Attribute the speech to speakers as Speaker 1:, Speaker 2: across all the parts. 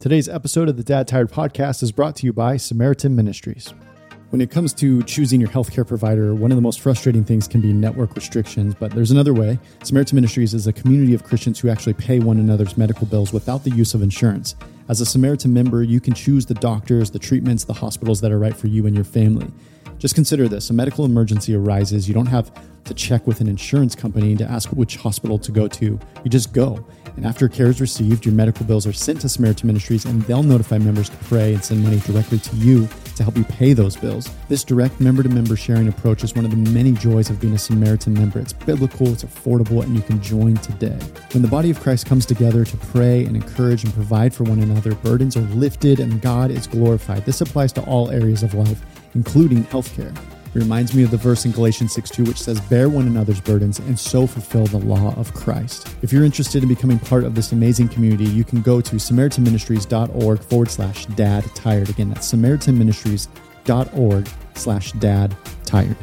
Speaker 1: Today's episode of the Dad Tired podcast is brought to you by Samaritan Ministries. When it comes to choosing your healthcare provider, one of the most frustrating things can be network restrictions, but there's another way. Samaritan Ministries is a community of Christians who actually pay one another's medical bills without the use of insurance. As a Samaritan member, you can choose the doctors, the treatments, the hospitals that are right for you and your family. Just consider this a medical emergency arises. You don't have to check with an insurance company to ask which hospital to go to. You just go. And after care is received, your medical bills are sent to Samaritan Ministries and they'll notify members to pray and send money directly to you to help you pay those bills. This direct member to member sharing approach is one of the many joys of being a Samaritan member. It's biblical, it's affordable, and you can join today. When the body of Christ comes together to pray and encourage and provide for one another, burdens are lifted and God is glorified. This applies to all areas of life including healthcare. It reminds me of the verse in Galatians 6 2, which says, Bear one another's burdens and so fulfill the law of Christ. If you're interested in becoming part of this amazing community, you can go to SamaritanMinistries.org forward slash dad tired. Again, that's SamaritanMinistries.org slash dad tired.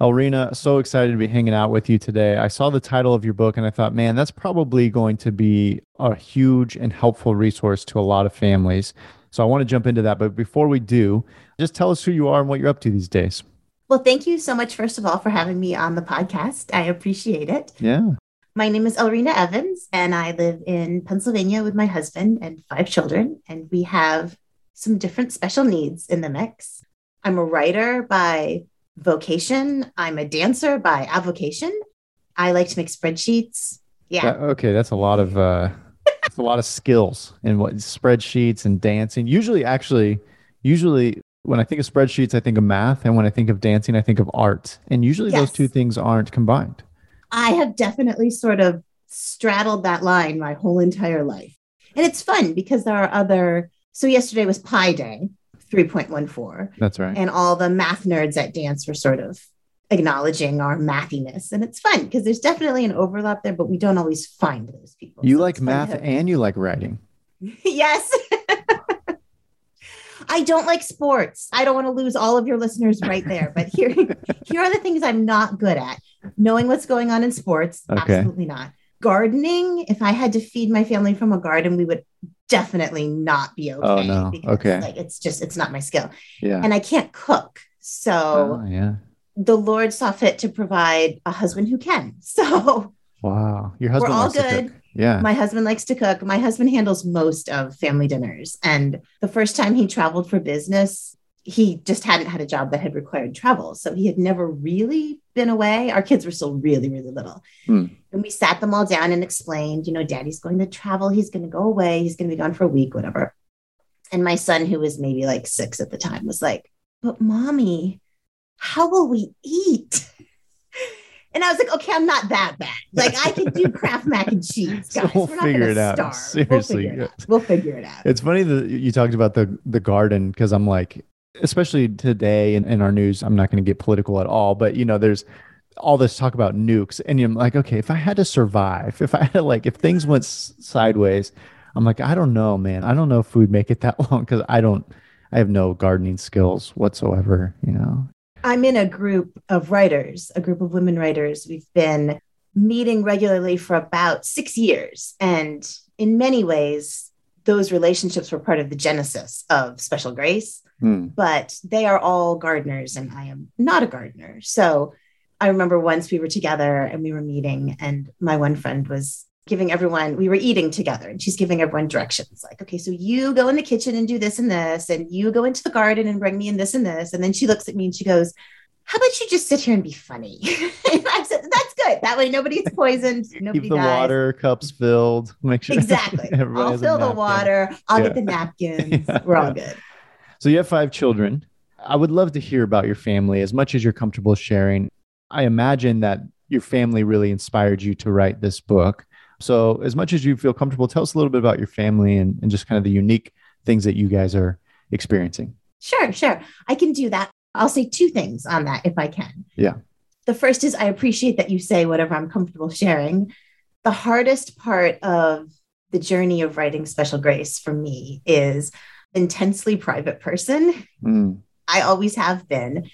Speaker 1: Elrena, so excited to be hanging out with you today. I saw the title of your book and I thought, man, that's probably going to be a huge and helpful resource to a lot of families. So I want to jump into that. But before we do, just tell us who you are and what you're up to these days.
Speaker 2: Well, thank you so much, first of all, for having me on the podcast. I appreciate it.
Speaker 1: Yeah.
Speaker 2: My name is Elrena Evans, and I live in Pennsylvania with my husband and five children. And we have some different special needs in the mix. I'm a writer by vocation, I'm a dancer by avocation. I like to make spreadsheets. Yeah.
Speaker 1: okay. That's a lot of. Uh it's a lot of skills in what spreadsheets and dancing. Usually, actually, usually when I think of spreadsheets, I think of math, and when I think of dancing, I think of art. And usually, yes. those two things aren't combined.
Speaker 2: I have definitely sort of straddled that line my whole entire life, and it's fun because there are other. So yesterday was Pi Day, three point one four.
Speaker 1: That's right.
Speaker 2: And all the math nerds at dance were sort of acknowledging our mathiness. And it's fun because there's definitely an overlap there but we don't always find those people.
Speaker 1: You so like math and you like writing.
Speaker 2: Yes. I don't like sports. I don't want to lose all of your listeners right there but here here are the things i'm not good at. Knowing what's going on in sports okay. absolutely not. Gardening if i had to feed my family from a garden we would definitely not be oh, okay
Speaker 1: oh no. because, okay.
Speaker 2: like it's just it's not my skill.
Speaker 1: Yeah.
Speaker 2: And i can't cook so
Speaker 1: oh, yeah
Speaker 2: the Lord saw fit to provide a husband who can. So
Speaker 1: wow, your husband
Speaker 2: we're all good.
Speaker 1: Yeah,
Speaker 2: my husband likes to cook. My husband handles most of family dinners, and the first time he traveled for business, he just hadn't had a job that had required travel, so he had never really been away. Our kids were still really, really little, hmm. and we sat them all down and explained, you know, Daddy's going to travel. He's going to go away. He's going to be gone for a week, whatever. And my son, who was maybe like six at the time, was like, "But mommy." How will we eat? And I was like, okay, I'm not that bad. Like I can do Kraft mac and cheese, guys.
Speaker 1: we'll We're figure it out.
Speaker 2: Starve.
Speaker 1: Seriously,
Speaker 2: we'll figure, we'll figure, it out.
Speaker 1: It's funny that you talked about the the garden because I'm like, especially today in, in our news, I'm not going to get political at all, but you know, there's all this talk about nukes, and you're like, okay, if I had to survive, if I had to like, if things went sideways, I'm like, I don't know, man. I don't know if we'd make it that long because I don't. I have no gardening skills whatsoever, you know.
Speaker 2: I'm in a group of writers, a group of women writers. We've been meeting regularly for about six years. And in many ways, those relationships were part of the genesis of Special Grace, hmm. but they are all gardeners, and I am not a gardener. So I remember once we were together and we were meeting, and my one friend was giving everyone, we were eating together and she's giving everyone directions like, okay, so you go in the kitchen and do this and this, and you go into the garden and bring me in this and this. And then she looks at me and she goes, how about you just sit here and be funny? and I said, that's good. That way nobody gets poisoned. Nobody
Speaker 1: Keep the
Speaker 2: dies.
Speaker 1: water cups filled. Make sure
Speaker 2: exactly. I'll fill the water. I'll yeah. get the napkins. yeah. We're all good.
Speaker 1: So you have five children. I would love to hear about your family as much as you're comfortable sharing. I imagine that your family really inspired you to write this book. So, as much as you feel comfortable, tell us a little bit about your family and, and just kind of the unique things that you guys are experiencing.
Speaker 2: Sure, sure. I can do that. I'll say two things on that if I can.
Speaker 1: Yeah.
Speaker 2: The first is I appreciate that you say whatever I'm comfortable sharing. The hardest part of the journey of writing Special Grace for me is intensely private person. Mm. I always have been.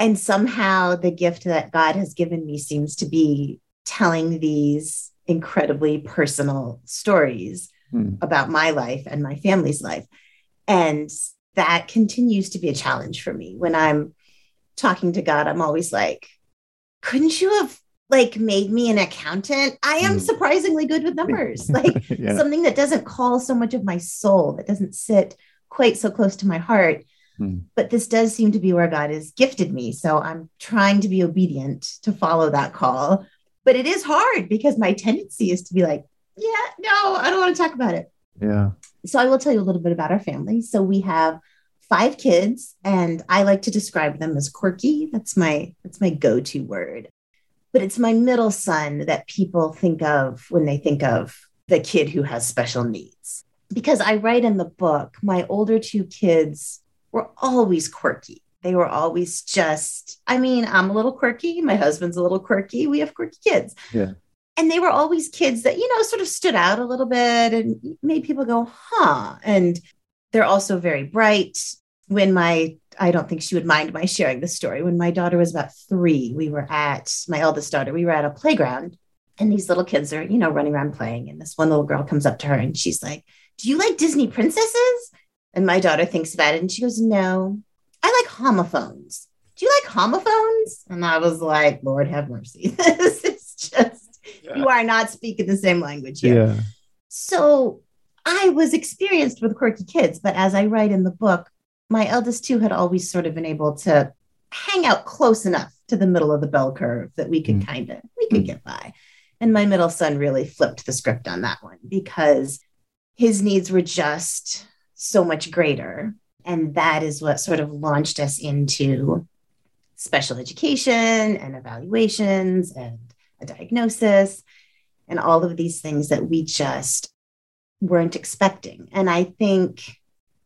Speaker 2: And somehow the gift that God has given me seems to be telling these incredibly personal stories. hmm. about my life and my family's life. And that continues to be a challenge for me. When I'm talking to God, I'm always like, couldn't you have like made me an accountant? I am hmm. surprisingly good with numbers. Like yeah. something that doesn't call so much of my soul, that doesn't sit quite so close to my heart. Hmm. But this does seem to be where God has gifted me. So I'm trying to be obedient to follow that call. But it is hard because my tendency is to be like, yeah, no, I don't want to talk about it.
Speaker 1: Yeah.
Speaker 2: So I will tell you a little bit about our family. So we have five kids and I like to describe them as quirky. That's my that's my go-to word. But it's my middle son that people think of when they think of the kid who has special needs. Because I write in the book, my older two kids were always quirky. They were always just, I mean, I'm a little quirky. My husband's a little quirky. We have quirky kids.
Speaker 1: Yeah
Speaker 2: and they were always kids that you know sort of stood out a little bit and made people go huh and they're also very bright when my i don't think she would mind my sharing the story when my daughter was about three we were at my eldest daughter we were at a playground and these little kids are you know running around playing and this one little girl comes up to her and she's like do you like disney princesses and my daughter thinks about it and she goes no like homophones do you like homophones and i was like lord have mercy this is just yeah. you are not speaking the same language here. Yeah. So I was experienced with quirky kids, but as I write in the book, my eldest two had always sort of been able to hang out close enough to the middle of the bell curve that we could mm. kind of we could mm. get by. And my middle son really flipped the script on that one because his needs were just so much greater. And that is what sort of launched us into special education and evaluations and a diagnosis, and all of these things that we just weren't expecting. And I think,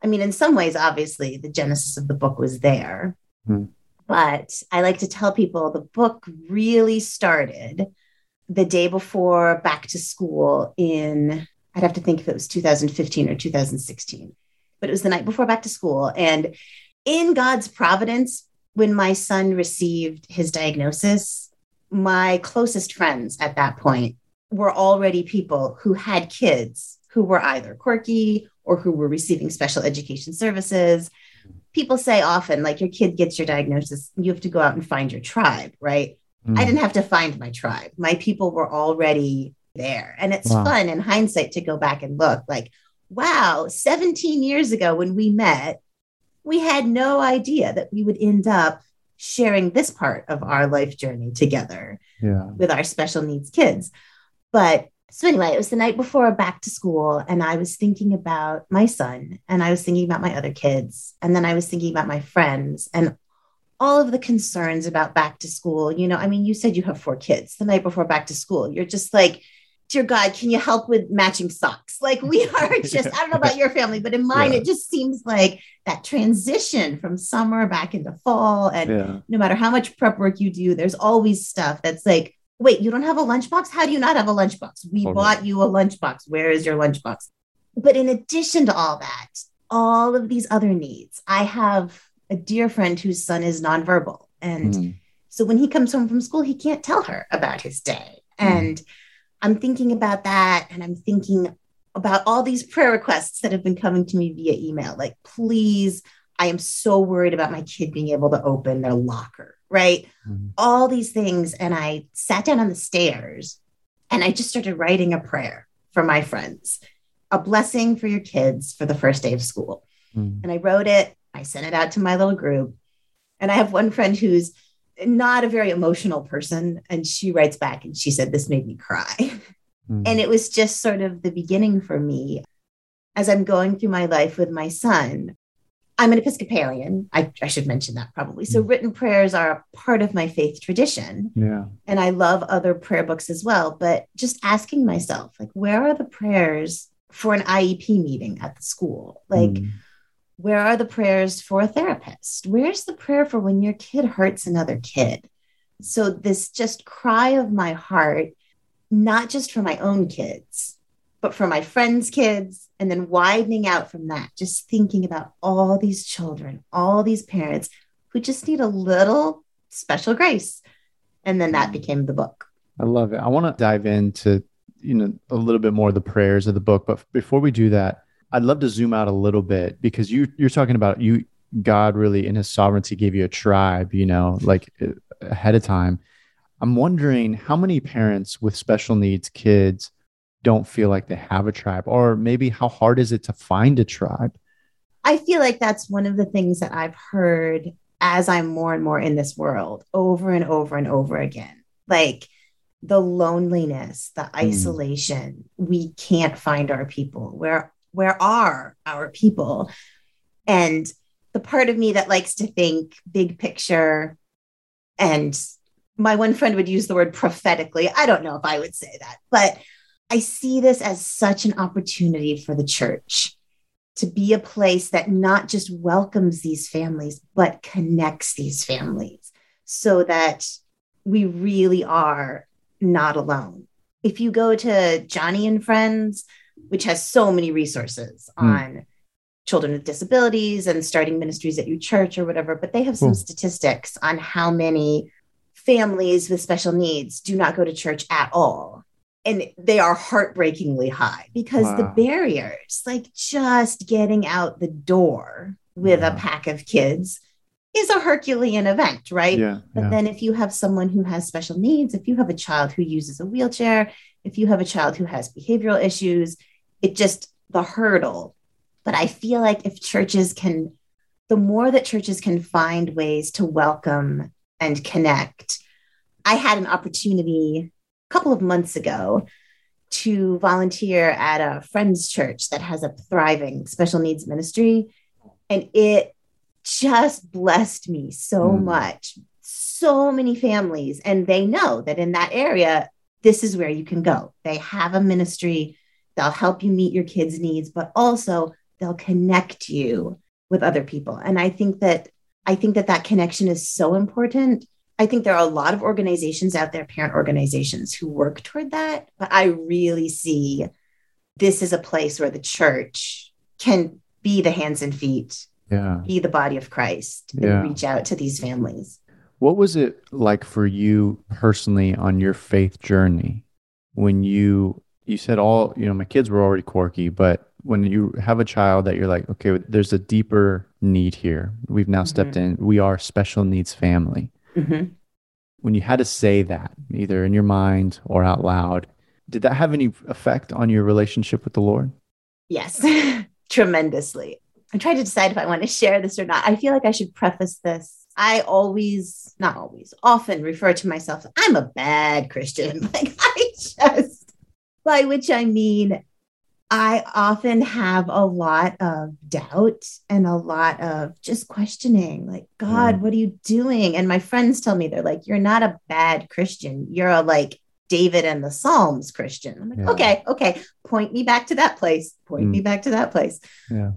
Speaker 2: I mean, in some ways, obviously, the genesis of the book was there. Mm. But I like to tell people the book really started the day before back to school in, I'd have to think if it was 2015 or 2016, but it was the night before back to school. And in God's providence, when my son received his diagnosis, my closest friends at that point were already people who had kids who were either quirky or who were receiving special education services. People say often, like, your kid gets your diagnosis, you have to go out and find your tribe, right? Mm. I didn't have to find my tribe. My people were already there. And it's wow. fun in hindsight to go back and look like, wow, 17 years ago when we met, we had no idea that we would end up sharing this part of our life journey together
Speaker 1: yeah.
Speaker 2: with our special needs kids. But so anyway, it was the night before back to school, and I was thinking about my son, and I was thinking about my other kids, and then I was thinking about my friends and all of the concerns about back to school. You know, I mean, you said you have four kids the night before back to school. You're just like, dear God, can you help with matching socks? Like we are just, I don't know about your family, but in mine, yeah. it just seems like that transition from summer back into fall. And yeah. no matter how much prep work you do, there's always stuff that's like, wait, you don't have a lunchbox? How do you not have a lunchbox? We bought you a lunchbox. Where is your lunchbox? But in addition to all that, all of these other needs, I have a dear friend whose son is nonverbal. And mm. so when he comes home from school, he can't tell her about his day. And mm I'm thinking about that and I'm thinking about all these prayer requests that have been coming to me via email. Like, please, I am so worried about my kid being able to open their locker, right? Mm-hmm. All these things. And I sat down on the stairs and I just started writing a prayer for my friends, a blessing for your kids for the first day of school. Mm-hmm. And I wrote it, I sent it out to my little group. And I have one friend who's not a very emotional person. And she writes back and she said, This made me cry. Mm. And it was just sort of the beginning for me as I'm going through my life with my son. I'm an Episcopalian. I, I should mention that probably. So, mm. written prayers are a part of my faith tradition.
Speaker 1: Yeah.
Speaker 2: And I love other prayer books as well. But just asking myself, like, where are the prayers for an IEP meeting at the school? Like, mm where are the prayers for a therapist? Where's the prayer for when your kid hurts another kid? So, this just cry of my heart, not just for my own kids, but for my friends' kids, and then widening out from that, just thinking about all these children, all these parents who just need a little special grace. And then that became the book.
Speaker 1: I love it. I want to dive into you know a little bit more of the prayers of the book. But before we do that, I'd love to zoom out a little bit because you you're talking about you God really in His sovereignty gave you a tribe, you know, like uh, ahead of time. I'm wondering how many parents with special needs kids don't feel like they have a tribe, or maybe how hard is it to find a tribe?
Speaker 2: I feel like that's one of the things that I've heard as I'm more and more in this world over and over and over again. Like the loneliness, the hmm. isolation, mm. we can't find our people. Where where are our people? And the part of me that likes to think big picture and my one friend would use the word prophetically. I don't know if I would say that, but I see this as such an opportunity for the church to be a place that not just welcomes these families, but connects these families so that we really are not alone. If you go to Joni and Friends, which has so many resources mm. on children with disabilities and starting ministries at your church or whatever, but they have some statistics on how many families with special needs do not go to church at all and they are heartbreakingly high because wow. the barriers, like just getting out the door with yeah. a pack of kids, is a Herculean event, right?
Speaker 1: Yeah,
Speaker 2: but
Speaker 1: yeah.
Speaker 2: then if you have someone who has special needs, if you have a child who uses a wheelchair, if you have a child who has behavioral issues, it just the hurdle. But I feel like if churches can, the more that churches can find ways to welcome and connect. I had an opportunity a couple of months ago to volunteer at a friend's church that has a thriving special needs ministry. And it just blessed me so mm. much. So many families, and they know that in that area, this is where you can go. They have a ministry, they'll help you meet your kids' needs, but also they'll connect you with other people. And I think that I think that that connection is so important I think there are a lot of organizations out there, parent organizations, who work toward that. But I really see this is a place where the church can be the hands and feet,
Speaker 1: yeah.
Speaker 2: be the body of Christ, yeah. and reach out to these families.
Speaker 1: What was it like for you personally on your faith journey when you you said all you know my kids were already quirky, but when you have a child that you're like, okay, there's a deeper need here. We've now mm-hmm. stepped in. We are special needs family. Mm-hmm. When you had to say that, either in your mind or out loud, did that have any effect on your relationship with the Lord?
Speaker 2: Yes, tremendously. I tried to decide if I want to share this or not. I feel like I should preface this. I always, not always, often refer to myself, I'm a bad Christian. Like, I just, by which I mean, I often have a lot of doubt and a lot of just questioning, like, God, yeah. what are you doing? And my friends tell me, they're like, you're not a bad Christian. You're a like David and the Psalms Christian. I'm like, yeah. okay, okay, point me back to that place. Point mm. me back to that place.
Speaker 1: Yeah.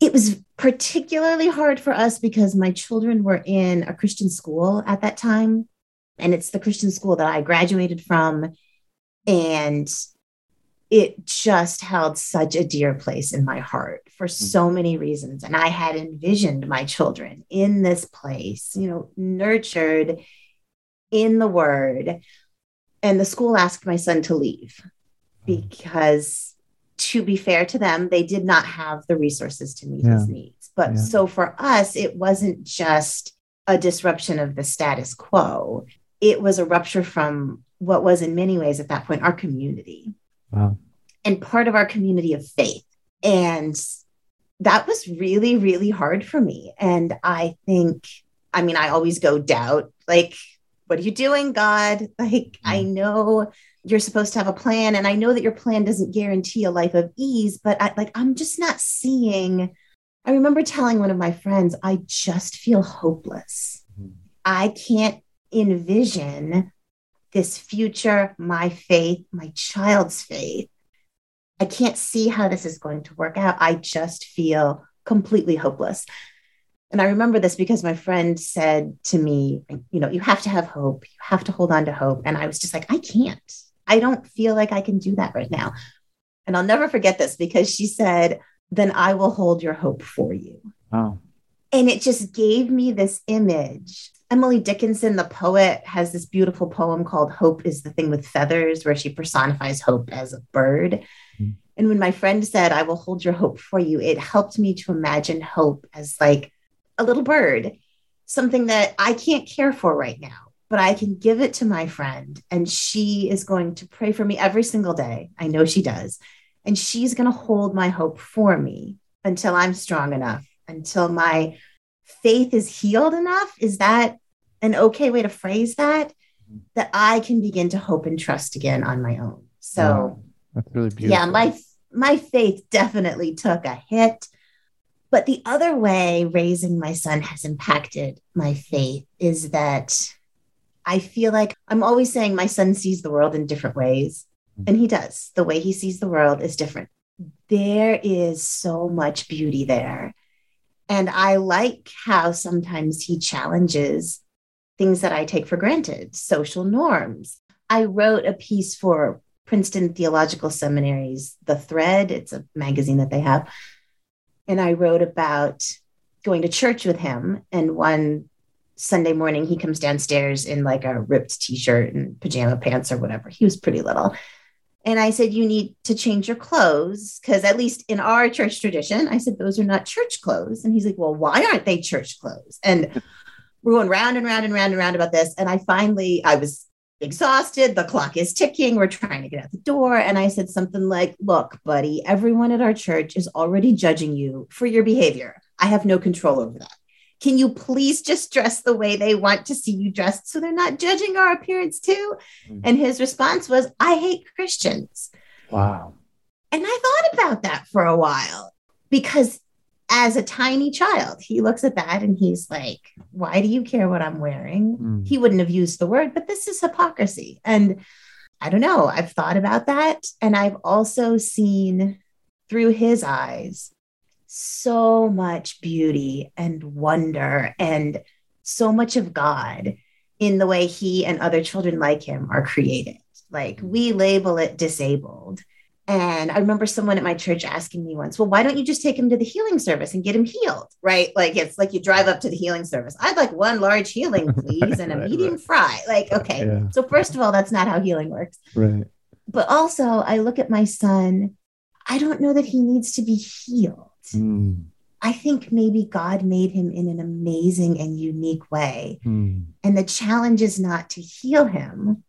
Speaker 2: It was particularly hard for us because my children were in a Christian school at that time. And it's the Christian school that I graduated from. And it just held such a dear place in my heart for mm. so many reasons. And I had envisioned my children in this place, you know, nurtured in the word. And the school asked my son to leave mm. because, to be fair to them, they did not have the resources to meet yeah. his needs. But yeah. so for us, it wasn't just a disruption of the status quo, it was a rupture from what was, in many ways, at that point, our community.
Speaker 1: Wow
Speaker 2: and part of our community of faith. And that was really, really hard for me. And I think, I mean, I always go doubt, like, what are you doing, God? Like, I mm. know you're supposed to have a plan, and I know that your plan doesn't guarantee a life of ease, but I like, I'm just not seeing. I remember telling one of my friends, I just feel hopeless. Mm-hmm. I can't envision this future, my faith, my child's faith, I can't see how this is going to work out. I just feel completely hopeless. And I remember this because my friend said to me, you know, you have to have hope. You have to hold on to hope. And I was just like, I can't. I don't feel like I can do that right now. And I'll never forget this because she said, then I will hold your hope for you.
Speaker 1: Oh.
Speaker 2: And it just gave me this image Emily Dickinson, the poet, has this beautiful poem called Hope is the Thing with Feathers, where she personifies hope as a bird. Mm. And when my friend said, I will hold your hope for you, it helped me to imagine hope as like a little bird, something that I can't care for right now, but I can give it to my friend. And she is going to pray for me every single day. I know she does. And she's going to hold my hope for me until I'm strong enough, until my faith is healed enough. Is that an okay way to phrase that? Mm-hmm. That I can begin to hope and trust again on my own. So, wow.
Speaker 1: that's really beautiful.
Speaker 2: Yeah, my my faith definitely took a hit. But the other way raising my son has impacted my faith is that I feel like I'm always saying my son sees the world in different ways. Mm-hmm. And he does. The way he sees the world is different. There is so much beauty there. And I like how sometimes he challenges things that I take for granted, social norms. I wrote a piece for Princeton Theological Seminary's The Thread, it's a magazine that they have. And I wrote about going to church with him. And one Sunday morning, he comes downstairs in like a ripped t shirt and pajama pants or whatever. He was pretty little. And I said, You need to change your clothes. Because at least in our church tradition, I said, Those are not church clothes. And he's like, Well, why aren't they church clothes? And we're going round and round and round and round about this. And I finally, I was exhausted. The clock is ticking. We're trying to get out the door. And I said something like, Look, buddy, everyone at our church is already judging you for your behavior. I have no control over that. Can you please just dress the way they want to see you dressed so they're not judging our appearance too? Mm-hmm. And his response was, I hate Christians.
Speaker 1: Wow.
Speaker 2: And I thought about that for a while because as a tiny child, he looks at that and he's like, Why do you care what I'm wearing? Mm. He wouldn't have used the word, but this is hypocrisy. And I don't know, I've thought about that. And I've also seen through his eyes so much beauty and wonder and so much of God in the way he and other children like him are created. Like we label it disabled. And I remember someone at my church asking me once, well, why don't you just take him to the healing service and get him healed? Right. Like it's like you drive up to the healing service. I'd like one large healing, please, and a right, medium right. fry. Like, okay. Yeah. So, first of all, that's not how healing works.
Speaker 1: Right.
Speaker 2: But also, I look at my son, I don't know that he needs to be healed. Mm. I think maybe God made him in an amazing and unique way. Mm. And the challenge is not to heal him,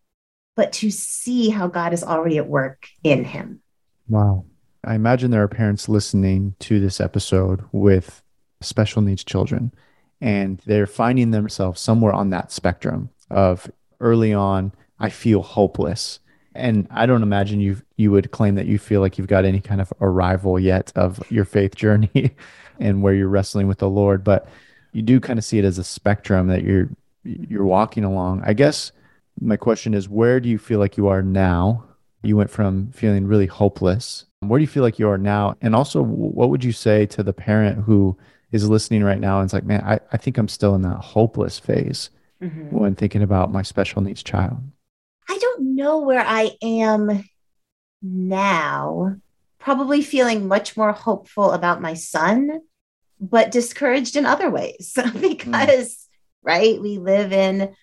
Speaker 2: but to see how God is already at work in him.
Speaker 1: Wow. I imagine there are parents listening to this episode with special needs children, and they're finding themselves somewhere on that spectrum of early on, I feel hopeless and I don't imagine you you would claim that you feel like you've got any kind of arrival yet of your faith journey and where you're wrestling with the Lord, but you do kind of see it as a spectrum that you're you're walking along. I guess my question is where do you feel like you are now? You went from feeling really hopeless. Where do you feel like you are now? And also what would you say to the parent who is listening right now and it's like, man, I, I think I'm still in that hopeless phase mm-hmm. when thinking about my special needs child?
Speaker 2: I don't know where I am now. Probably feeling much more hopeful about my son, but discouraged in other ways because, mm. right, we live in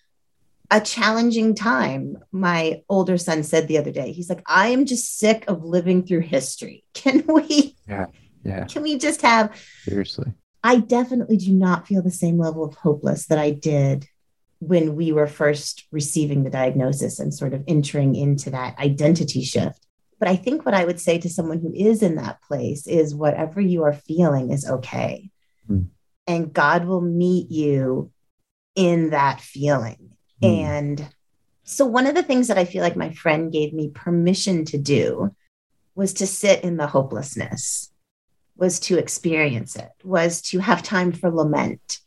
Speaker 2: a challenging time. My older son said the other day, he's like, I am just sick of living through history. Can we?
Speaker 1: Yeah. Yeah.
Speaker 2: Can we just have?
Speaker 1: Seriously.
Speaker 2: I definitely do not feel the same level of hopeless that I did when we were first receiving the diagnosis and sort of entering into that identity shift. But I think what I would say to someone who is in that place is whatever you are feeling is okay. Mm. And God will meet you in that feeling. Mm. And so, one of the things that I feel like my friend gave me permission to do was to sit in the hopelessness, was to experience it, was to have time for lament,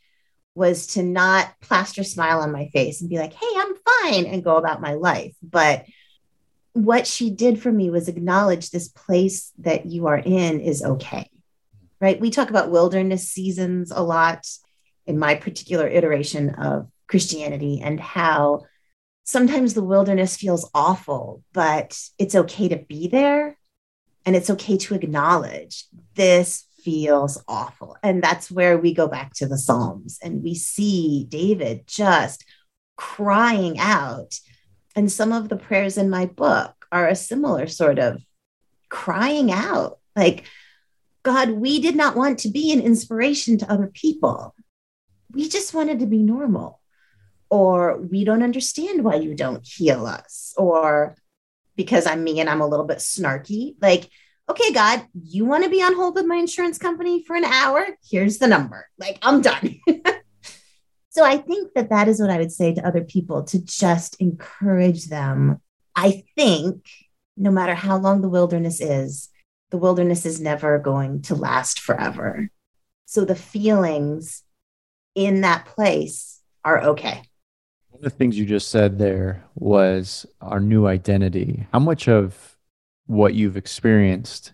Speaker 2: was to not plaster smile on my face and be like, hey, I'm fine and go about my life. But what she did for me was acknowledge this place that you are in is okay. Right. We talk about wilderness seasons a lot in my particular iteration of Christianity and how sometimes the wilderness feels awful, but it's okay to be there and it's okay to acknowledge this feels awful. And that's where we go back to the Psalms and we see David just crying out. And some of the prayers in my book are a similar sort of crying out like, God, we did not want to be an inspiration to other people. We just wanted to be normal. Or we don't understand why you don't heal us. Or because I'm me and I'm a little bit snarky, like, okay, God, you want to be on hold with my insurance company for an hour? Here's the number. Like, I'm done. so I think that that is what I would say to other people to just encourage them. I think no matter how long the wilderness is, the wilderness is never going to last forever. So the feelings in that place are okay.
Speaker 1: One of the things you just said there was our new identity. How much of what you've experienced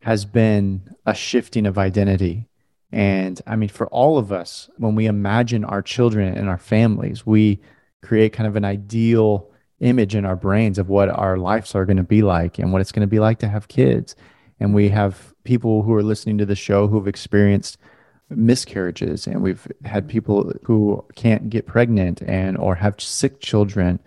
Speaker 1: has been a shifting of identity. And I mean, for all of us, when we imagine our children and our families, we create kind of an ideal image in our brains of what our lives are going to be like and what it's going to be like to have kids. And we have people who are listening to the show who've experienced miscarriages and we've had mm-hmm. people who can't get pregnant and or have sick children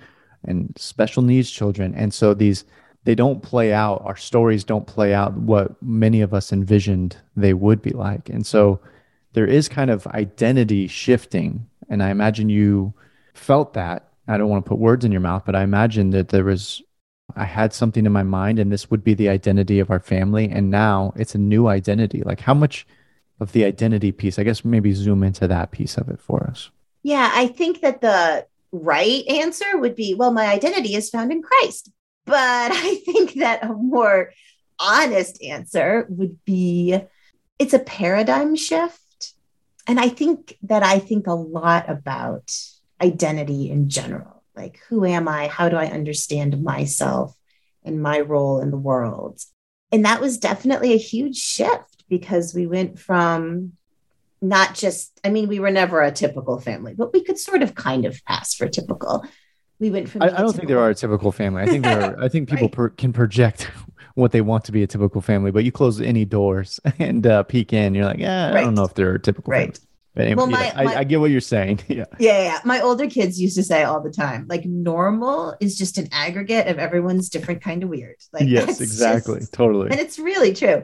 Speaker 1: and special needs children. And so these they don't play out our stories don't play out what many of us envisioned they would be like. And so there is kind of identity shifting and i imagine you felt that. I don't want to put words in your mouth but i imagine that there was i had something in my mind and this would be the identity of our family and now it's a new identity. Like how much of the identity piece i guess maybe zoom into that piece of it for us
Speaker 2: yeah i think that the right answer would be well my identity is found in christ but I think that a more honest answer would be it's a paradigm shift. And I think that I think a lot about identity in general. Like, who am I? How do I understand myself and my role in the world? And that was definitely a huge shift because we went from not just, I mean, we were never a typical family, but we could sort of kind of pass for typical we went from.
Speaker 1: I, I don't think there are a typical family. I think there are. I think people right. per, can project what they want to be a typical family, but you close any doors and uh, peek in, you're like, yeah, right. I don't know if they're typical. Right. Families. But anyway, well, my, yeah, my, I, I, get what you're saying. yeah.
Speaker 2: yeah. Yeah. My older kids used to say all the time, like normal is just an aggregate of everyone's different kind of weird. Like
Speaker 1: yes, exactly. Just, totally.
Speaker 2: And it's really true.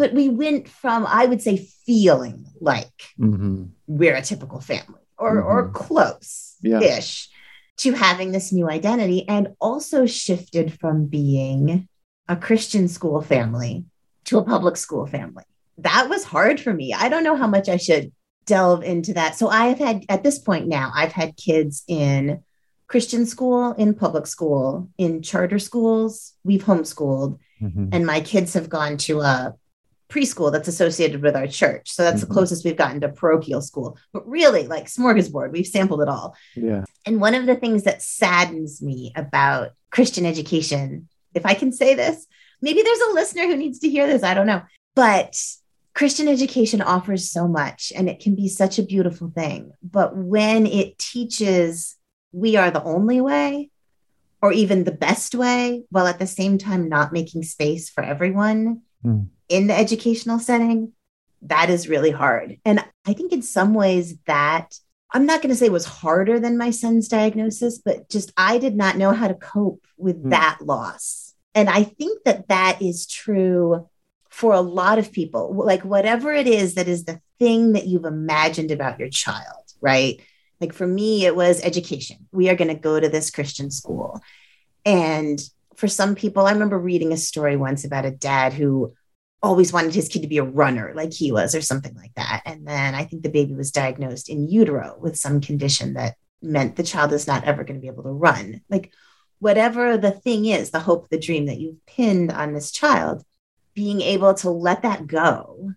Speaker 2: But we went from, I would say, feeling like mm-hmm. we're a typical family or mm-hmm. or close ish. Yeah to having this new identity and also shifted from being a Christian school family to a public school family. That was hard for me. I don't know how much I should delve into that. So I have had, at this point now, I've had kids in Christian school, in public school, in charter schools. We've homeschooled, mm-hmm. and my kids have gone to a preschool that's associated with our church. So that's mm-hmm. the closest we've gotten to parochial school. But really, like smorgasbord, we've sampled it all.
Speaker 1: Yeah.
Speaker 2: And one of the things that saddens me about Christian education, if I can say this, maybe there's a listener who needs to hear this. I don't know. But Christian education offers so much and it can be such a beautiful thing. But when it teaches we are the only way, or even the best way, while at the same time not making space for everyone, mm in the educational setting, that is really hard. And I think in some ways that I'm not going to say was harder than my son's diagnosis, but just I did not know how to cope with mm. that loss. And I think that that is true for a lot of people. Like, whatever it is that is the thing that you've imagined about your child, right? Like, for me, it was education. We are going to go to this Christian school. And for some people, I remember reading a story once about a dad who always wanted his kid to be a runner like he was or something like that. And then i think the baby was diagnosed in utero with some condition that meant the child is not ever going to be able to run. Like whatever the thing is the hope the dream that you've pinned on this child being able to let that go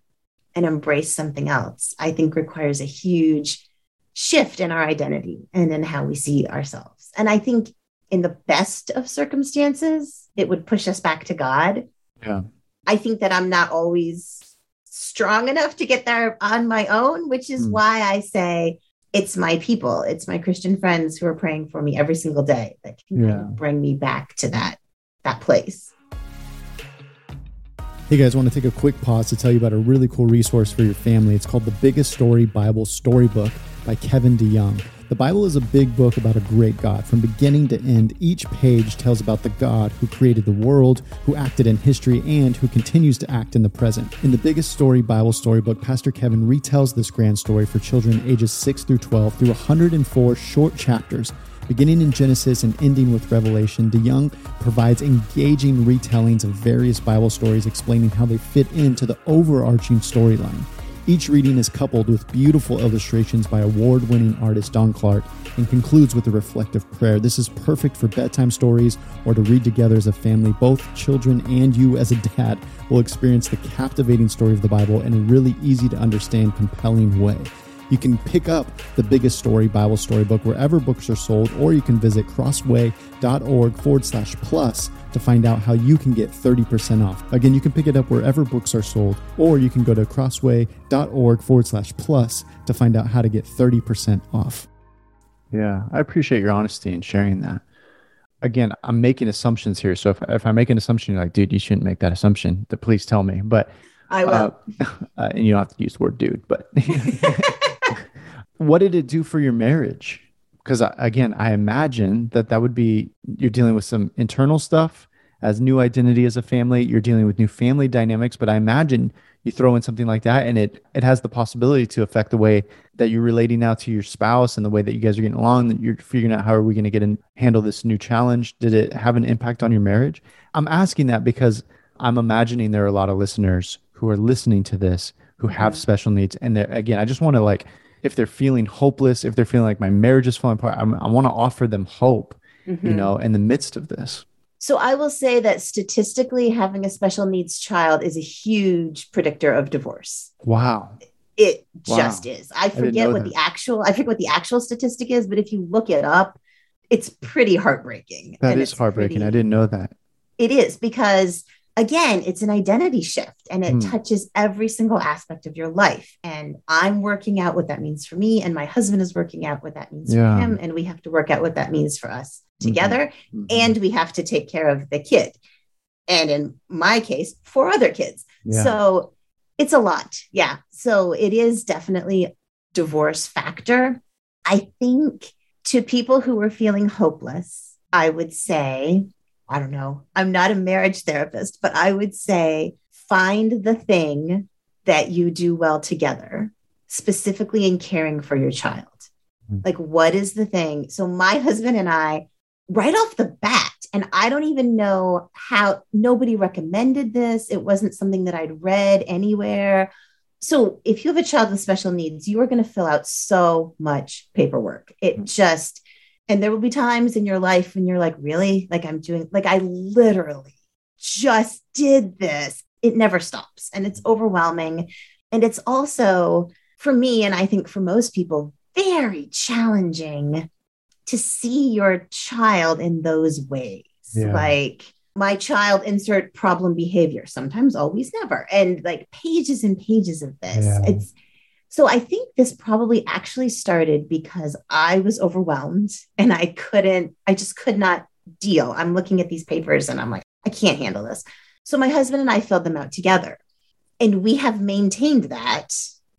Speaker 2: and embrace something else i think requires a huge shift in our identity and in how we see ourselves. And i think in the best of circumstances it would push us back to god.
Speaker 1: Yeah
Speaker 2: I think that I'm not always strong enough to get there on my own, which is mm. why I say it's my people, it's my Christian friends who are praying for me every single day that can yeah. bring me back to that that place.
Speaker 1: Hey guys, I want to take a quick pause to tell you about a really cool resource for your family. It's called The Biggest Story Bible Storybook by Kevin DeYoung. The Bible is a big book about a great God. From beginning to end, each page tells about the God who created the world, who acted in history, and who continues to act in the present. In the Biggest Story Bible Storybook, Pastor Kevin retells this grand story for children ages 6 through 12 through 104 short chapters Beginning in Genesis and ending with Revelation, DeYoung provides engaging retellings of various Bible stories explaining how they fit into the overarching storyline. Each reading is coupled with beautiful illustrations by award winning artist Don Clark and concludes with a reflective prayer. This is perfect for bedtime stories or to read together as a family. Both children and you, as a dad, will experience the captivating story of the Bible in a really easy to understand, compelling way. You can pick up the biggest story Bible storybook wherever books are sold, or you can visit crossway.org forward slash plus to find out how you can get 30% off. Again, you can pick it up wherever books are sold, or you can go to crossway.org forward slash plus to find out how to get 30% off.
Speaker 3: Yeah, I appreciate your honesty in sharing that. Again, I'm making assumptions here. So if, if I make an assumption, you're like, dude, you shouldn't make that assumption, then please tell me. But
Speaker 2: I will. Uh,
Speaker 3: uh, and you don't have to use the word dude, but what did it do for your marriage? Because again, I imagine that that would be you're dealing with some internal stuff as new identity as a family. You're dealing with new family dynamics, but I imagine you throw in something like that, and it it has the possibility to affect the way that you're relating now to your spouse and the way that you guys are getting along. That you're figuring out how are we going to get and handle this new challenge. Did it have an impact on your marriage? I'm asking that because I'm imagining there are a lot of listeners who are listening to this who have mm-hmm. special needs, and again, I just want to like if they're feeling hopeless, if they're feeling like my marriage is falling apart, I'm, i want to offer them hope, mm-hmm. you know, in the midst of this.
Speaker 2: So I will say that statistically, having a special needs child is a huge predictor of divorce.
Speaker 3: Wow.
Speaker 2: It wow. just is. I forget I what that. the actual I forget what the actual statistic is, but if you look it up, it's pretty heartbreaking.
Speaker 3: That is heartbreaking. Pretty, I didn't know that.
Speaker 2: It is because again, it's an identity shift and it mm. touches every single aspect of your life. And I'm working out what that means for me, and my husband is working out what that means yeah. for him. And we have to work out what that means for us mm-hmm. together. Mm-hmm. And we have to take care of the kid. And in my case, four other kids. Yeah. So it's a lot. Yeah. So it is definitely divorce factor. I think to people who are feeling hopeless, I would say I don't know. I'm not a marriage therapist, but I would say find the thing that you do well together, specifically in caring for your child. Mm-hmm. Like, what is the thing? So, my husband and I, right off the bat, and I don't even know how nobody recommended this. It wasn't something that I'd read anywhere. So, if you have a child with special needs, you are going to fill out so much paperwork. It mm-hmm. just, and there will be times in your life when you're like, really? Like, I'm doing, like, I literally just did this. It never stops and it's overwhelming. And it's also, for me, and I think for most people, very challenging to see your child in those ways. Yeah. Like, my child insert problem behavior sometimes always never and like pages and pages of this yeah. it's so I think this probably actually started because I was overwhelmed and I couldn't, I just could not deal. I'm looking at these papers and I'm like, I can't handle this. So my husband and I filled them out together. And we have maintained that.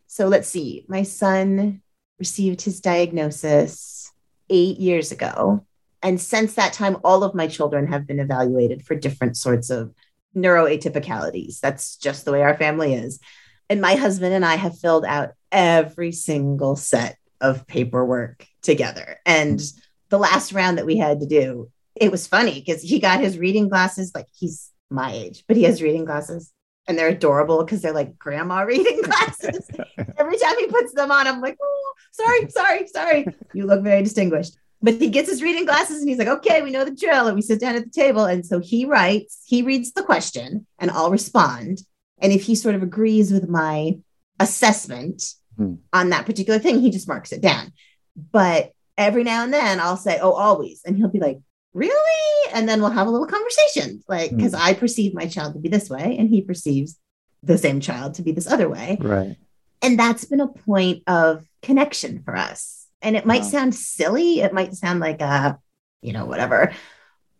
Speaker 2: So let's see, my son received his diagnosis eight years ago. And since that time, all of my children have been evaluated for different sorts of neuroatypicalities. That's just the way our family is. And my husband and I have filled out every single set of paperwork together. And the last round that we had to do, it was funny because he got his reading glasses, like he's my age, but he has reading glasses and they're adorable because they're like grandma reading glasses. Every time he puts them on, I'm like, oh, sorry, sorry, sorry. You look very distinguished. But he gets his reading glasses and he's like, okay, we know the drill. And we sit down at the table. And so he writes, he reads the question and I'll respond. And if he sort of agrees with my assessment hmm. on that particular thing, he just marks it down. But every now and then I'll say, oh, always. And he'll be like, really? And then we'll have a little conversation, like, because hmm. I perceive my child to be this way and he perceives the same child to be this other way.
Speaker 3: Right.
Speaker 2: And that's been a point of connection for us. And it might wow. sound silly. It might sound like a, you know, whatever.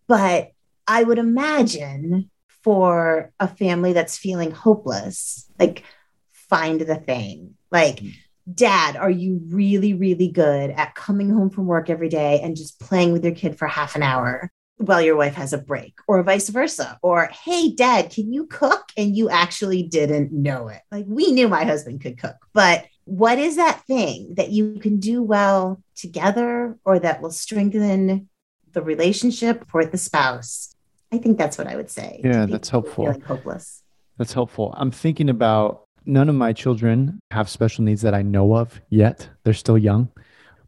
Speaker 2: But I would imagine for a family that's feeling hopeless, like find the thing. Like, mm-hmm. dad, are you really, really good at coming home from work every day and just playing with your kid for half an hour? while your wife has a break, or vice versa. Or, hey, dad, can you cook? And you actually didn't know it. Like, we knew my husband could cook, but what is that thing that you can do well together or that will strengthen the relationship for the spouse? I think that's what I would say.
Speaker 1: Yeah, that's helpful.
Speaker 2: Feeling hopeless.
Speaker 1: That's helpful. I'm thinking about none of my children have special needs that I know of yet. They're still young.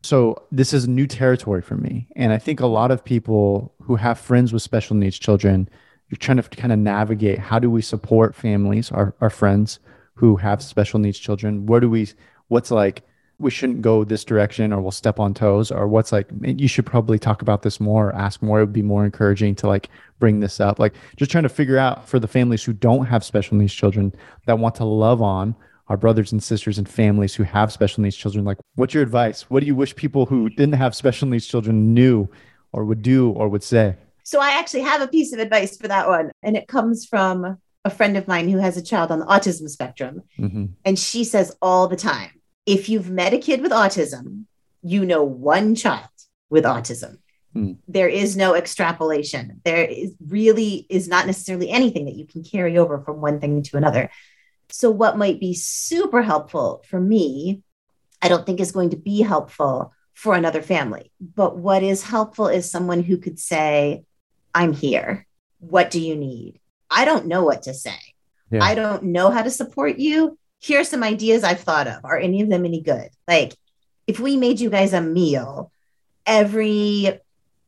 Speaker 1: So this is new territory for me. And I think a lot of people who have friends with special needs children, you're trying to kind of navigate how do we support families, our, our friends who have special needs children? Where do we, what's like, we shouldn't go this direction or we'll step on toes or what's like you should probably talk about this more or ask more. It would be more encouraging to like bring this up. Like just trying to figure out for the families who don't have special needs children that want to love on our brothers and sisters and families who have special needs children. Like what's your advice? What do you wish people who didn't have special needs children knew or would do or would say?
Speaker 2: So i actually have a piece of advice for that one and it comes from a friend of mine who has a child on the autism spectrum. Mm-hmm. and she says all the time if you've met a kid with autism you know one child with autism hmm. there is no extrapolation there is really is not necessarily anything that you can carry over from one thing to another so, what might be super helpful for me, I don't think is going to be helpful for another family. But what is helpful is someone who could say, I'm here. What do you need? I don't know what to say. Yeah. I don't know how to support you. Here's some ideas I've thought of. Are any of them any good? Like, if we made you guys a meal every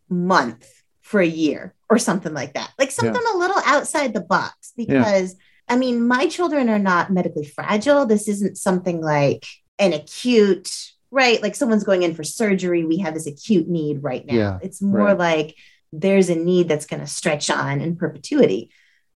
Speaker 2: month for a year or something like that, like something yeah. a little outside the box, because. Yeah I mean, my children are not medically fragile. This isn't something like an acute, right? Like someone's going in for surgery. We have this acute need right now. Yeah, it's more right. like there's a need that's going to stretch on in perpetuity.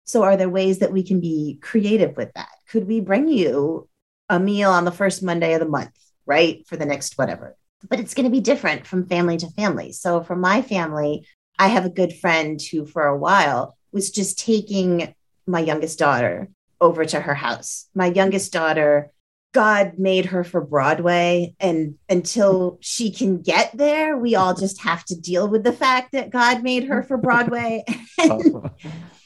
Speaker 2: So, are there ways that we can be creative with that? Could we bring you a meal on the first Monday of the month, right? For the next whatever. But it's going to be different from family to family. So, for my family, I have a good friend who, for a while, was just taking my youngest daughter over to her house. My youngest daughter, God made her for Broadway. And until she can get there, we all just have to deal with the fact that God made her for Broadway. Oh.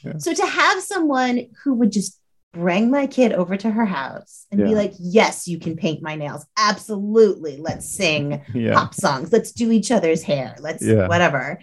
Speaker 2: Yeah. So to have someone who would just bring my kid over to her house and yeah. be like, yes, you can paint my nails. Absolutely. Let's sing yeah. pop songs. Let's do each other's hair. Let's whatever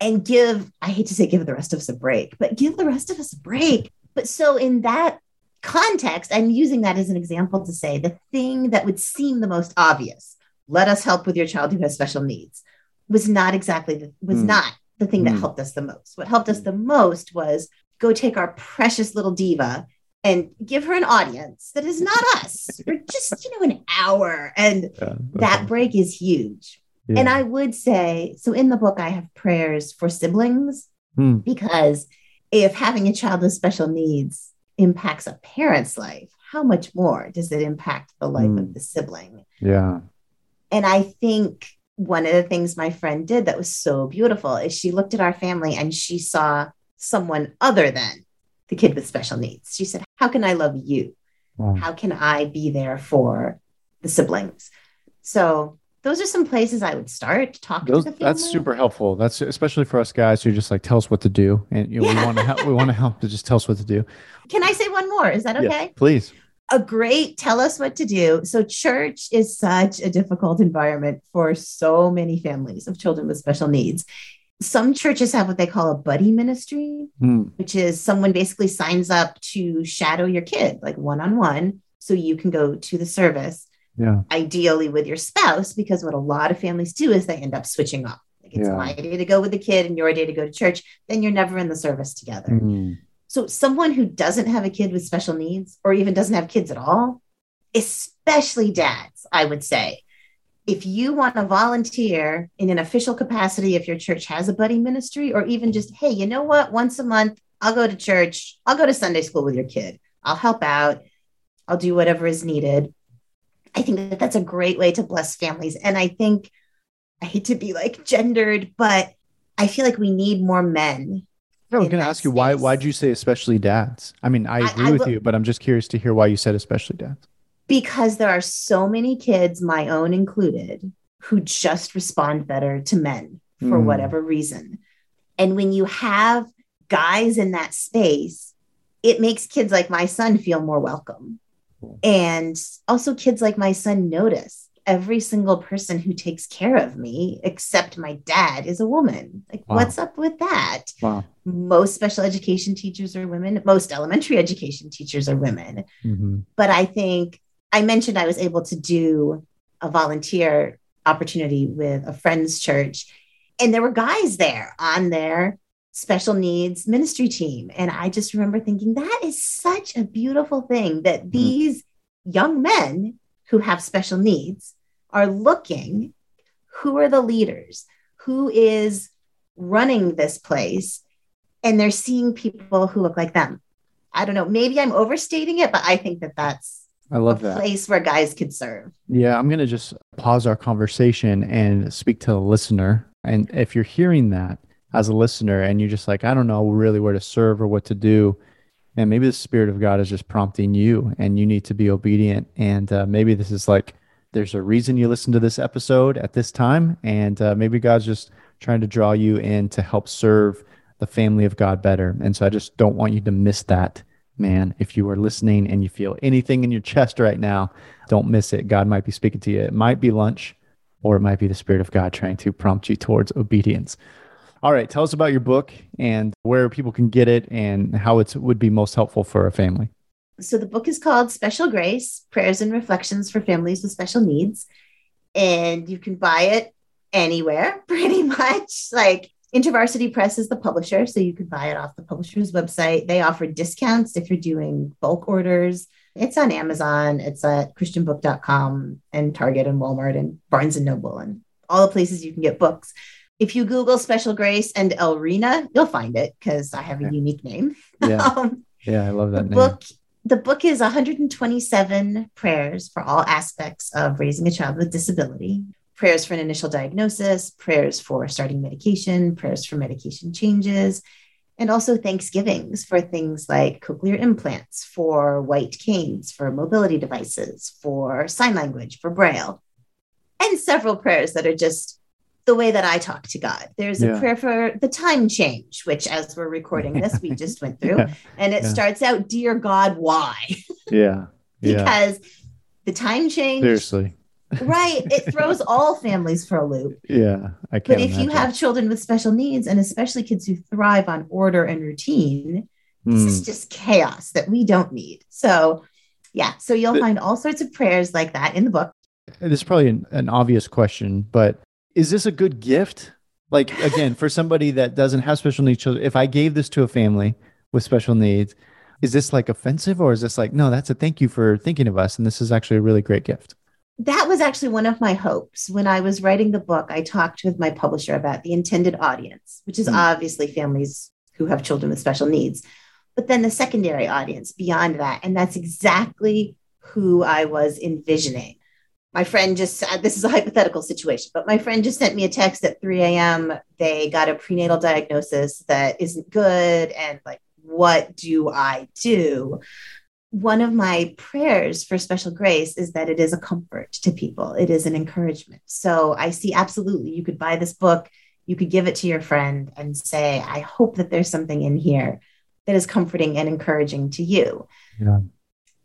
Speaker 2: and give, I hate to say give the rest of us a break, but give the rest of us a break. But so in that context, I'm using that as an example to say the thing that would seem the most obvious, let us help with your child who has special needs, was not exactly the, was mm. not the thing mm. that hmm. helped us the most. What helped us the most was go take our precious little diva and give her an audience that is not us for just you know an hour and yeah, that break is huge yeah. And I would say, so in the book, I have prayers for siblings hmm. because if having a child with special needs impacts a parent's life, how much more does it impact the life hmm. of the sibling?
Speaker 1: Yeah.
Speaker 2: And I think one of the things my friend did that was so beautiful is she looked at our family and she saw someone other than the kid with special needs. She said, How can I love you? Wow. How can I be there for the siblings? So those are some places I would start. Talk those, to the family.
Speaker 1: That's super helpful. That's especially for us guys who just like tell us what to do, and you know, yeah. we want to help. We want to help to just tell us what to do.
Speaker 2: Can I say one more? Is that okay?
Speaker 1: Yes, please.
Speaker 2: A great tell us what to do. So church is such a difficult environment for so many families of children with special needs. Some churches have what they call a buddy ministry, hmm. which is someone basically signs up to shadow your kid, like one on one, so you can go to the service
Speaker 1: yeah.
Speaker 2: ideally with your spouse, because what a lot of families do is they end up switching off. Like it's yeah. my day to go with the kid and your day to go to church, then you're never in the service together. Mm. So, someone who doesn't have a kid with special needs or even doesn't have kids at all, especially dads, I would say, if you want to volunteer in an official capacity, if your church has a buddy ministry, or even just, hey, you know what, once a month, I'll go to church, I'll go to Sunday school with your kid, I'll help out, I'll do whatever is needed. I think that that's a great way to bless families. And I think I hate to be like gendered, but I feel like we need more men
Speaker 1: I was going to ask you why. Why'd you say especially dads? I mean, I
Speaker 2: I-
Speaker 1: agree
Speaker 2: I
Speaker 1: with
Speaker 2: will-
Speaker 1: you, but I'm just curious to hear why you said especially dads.
Speaker 2: because there are so many kids, my own included, who just respond better to men for
Speaker 1: Mm.
Speaker 2: whatever reason. And when you have guys in that space, it makes kids like my son feel more welcome. And also, kids like my son notice every single person who takes care of me, except my dad, is a woman. Like,
Speaker 1: Wow.
Speaker 2: what's up with that?
Speaker 1: Wow.
Speaker 2: Most special education teachers are women, most elementary education teachers are women
Speaker 1: hmm
Speaker 2: but I think I mentioned I was able to do a volunteer opportunity with a friend's church, and there were guys there on their special needs ministry team. And I just remember thinking that is such a beautiful thing that these young men who have special needs are looking who are the leaders, who is running this place, and they're seeing people who look like them. I don't know. Maybe I'm overstating it, but I think that that's
Speaker 1: I love
Speaker 2: a
Speaker 1: that.
Speaker 2: place where guys could serve.
Speaker 1: Yeah, I'm going to just pause our conversation and speak to the listener. And if you're hearing that as a listener and you're just like, I don't know really where to serve or what to do, and maybe the Spirit of God is just prompting you and you need to be obedient. And uh, maybe this is like, there's a reason you listen to this episode at this time. And uh, maybe God's just trying to draw you in to help serve the family of God better. And so I just don't want you to miss that, man. If you are listening and you feel anything in your chest right now, don't miss it. God might be speaking to you. It might be lunch, or it might be the Spirit of God trying to prompt you towards obedience. All right, tell us about your book and where people can get it and how it would be most helpful for a family.
Speaker 2: So the book is called Special Grace Prayers and Reflections for Families with Special Needs. And you can buy it anywhere, pretty much. Like InterVarsity Press is the publisher. So you can buy it off the publisher's website. They offer discounts if you're doing bulk orders. It's on Amazon, it's at christianbook.com and Target and Walmart and Barnes and Noble and all the places you can get books. If you Google Special Grace and Elrena, you'll find it because I have a
Speaker 1: Okay.
Speaker 2: unique name.
Speaker 1: Yeah,
Speaker 2: Um,
Speaker 1: yeah, I love
Speaker 2: the
Speaker 1: that name.
Speaker 2: book the book is 127 prayers for all aspects of raising a child with disability prayers for an initial diagnosis prayers for starting medication prayers for medication changes and also thanksgivings for things like cochlear implants for white canes for mobility devices for sign language for braille and several prayers that are just the way that I talk to God. There's
Speaker 1: Yeah.
Speaker 2: a prayer for the time change, which, as we're recording this, we just went through.
Speaker 1: Yeah,
Speaker 2: And it
Speaker 1: Yeah.
Speaker 2: starts out, Dear God, why?
Speaker 1: yeah, yeah.
Speaker 2: because the time change,
Speaker 1: Seriously,
Speaker 2: right? It throws all families for a loop.
Speaker 1: yeah, I can't.
Speaker 2: But if you have children with special needs, and especially kids who thrive on order and routine, this
Speaker 1: Hmm.
Speaker 2: is just chaos that we don't need. So, yeah, so you'll
Speaker 1: The-
Speaker 2: find all sorts of prayers like that in the book.
Speaker 1: this is probably an, an obvious question, but is this a good gift? Like again, for somebody that doesn't have special needs children, if I gave this to a family with special needs, is this like offensive or is this like, no, that's a thank you for thinking of us and this is actually a really great gift?
Speaker 2: that was actually one of my hopes when I was writing the book. I talked with my publisher about the intended audience, which is
Speaker 1: Mm.
Speaker 2: obviously families who have children with special needs, but then the secondary audience beyond that. And that's exactly who I was envisioning. My friend just said, this is a hypothetical situation, but my friend just sent me a text at 3 a.m. They got a prenatal diagnosis that isn't good. And like, what do I do? one of my prayers for special grace is that it is a comfort to people. It is an encouragement. So I see absolutely you could buy this book, you could give it to your friend and say, I hope that there's something in here that is comforting and encouraging to you.
Speaker 1: Yeah.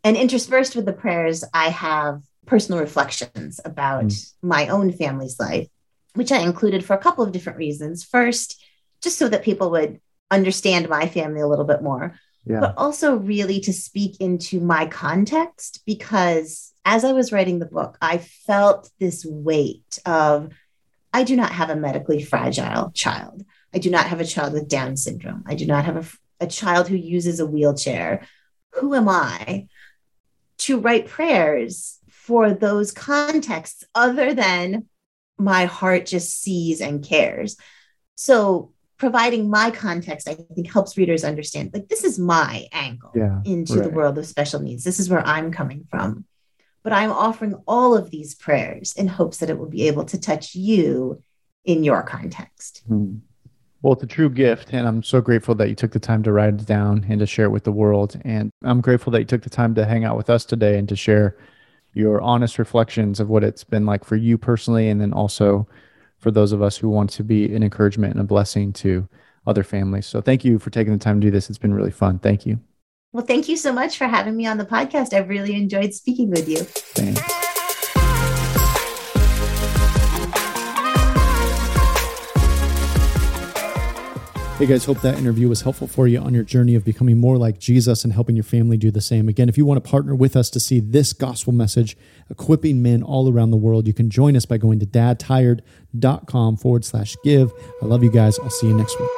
Speaker 2: And interspersed with the prayers, I have personal reflections about
Speaker 1: Mm.
Speaker 2: my own family's life, which I included for a couple of different reasons. First, just so that people would understand my family a little bit more
Speaker 1: Yeah.
Speaker 2: but also really to speak into my context because as I was writing the book, I felt this weight of I do not have a medically fragile child. I do not have a child with Down syndrome. I do not have a, a child who uses a wheelchair. Who am I to write prayers for those contexts other than my heart just sees and cares? So providing my context, I think helps readers understand like this is my angle
Speaker 1: Yeah.
Speaker 2: into the world of special needs. This is where I'm coming from. But I'm offering all of these prayers in hopes that it will be able to touch you in your context.
Speaker 1: Hmm.
Speaker 3: Well, it's a true gift, and I'm so grateful that you took the time to write it down and to share it with the world. And I'm grateful that you took the time to hang out with us today and to share your honest reflections of what it's been like for you personally, and then also for those of us who want to be an encouragement and a blessing to other families. So thank you for taking the time to do this. It's been really fun. Thank you.
Speaker 2: Well, thank you so much for having me on the podcast. I've really enjoyed speaking with you.
Speaker 3: Thanks.
Speaker 1: Hey guys, hope that interview was helpful for you on your journey of becoming more like Jesus and helping your family do the same. Again, if you want to partner with us to see this gospel message equipping men all around the world, you can join us by going to dadtired.com forward slash give. I love you guys. I'll see you next week.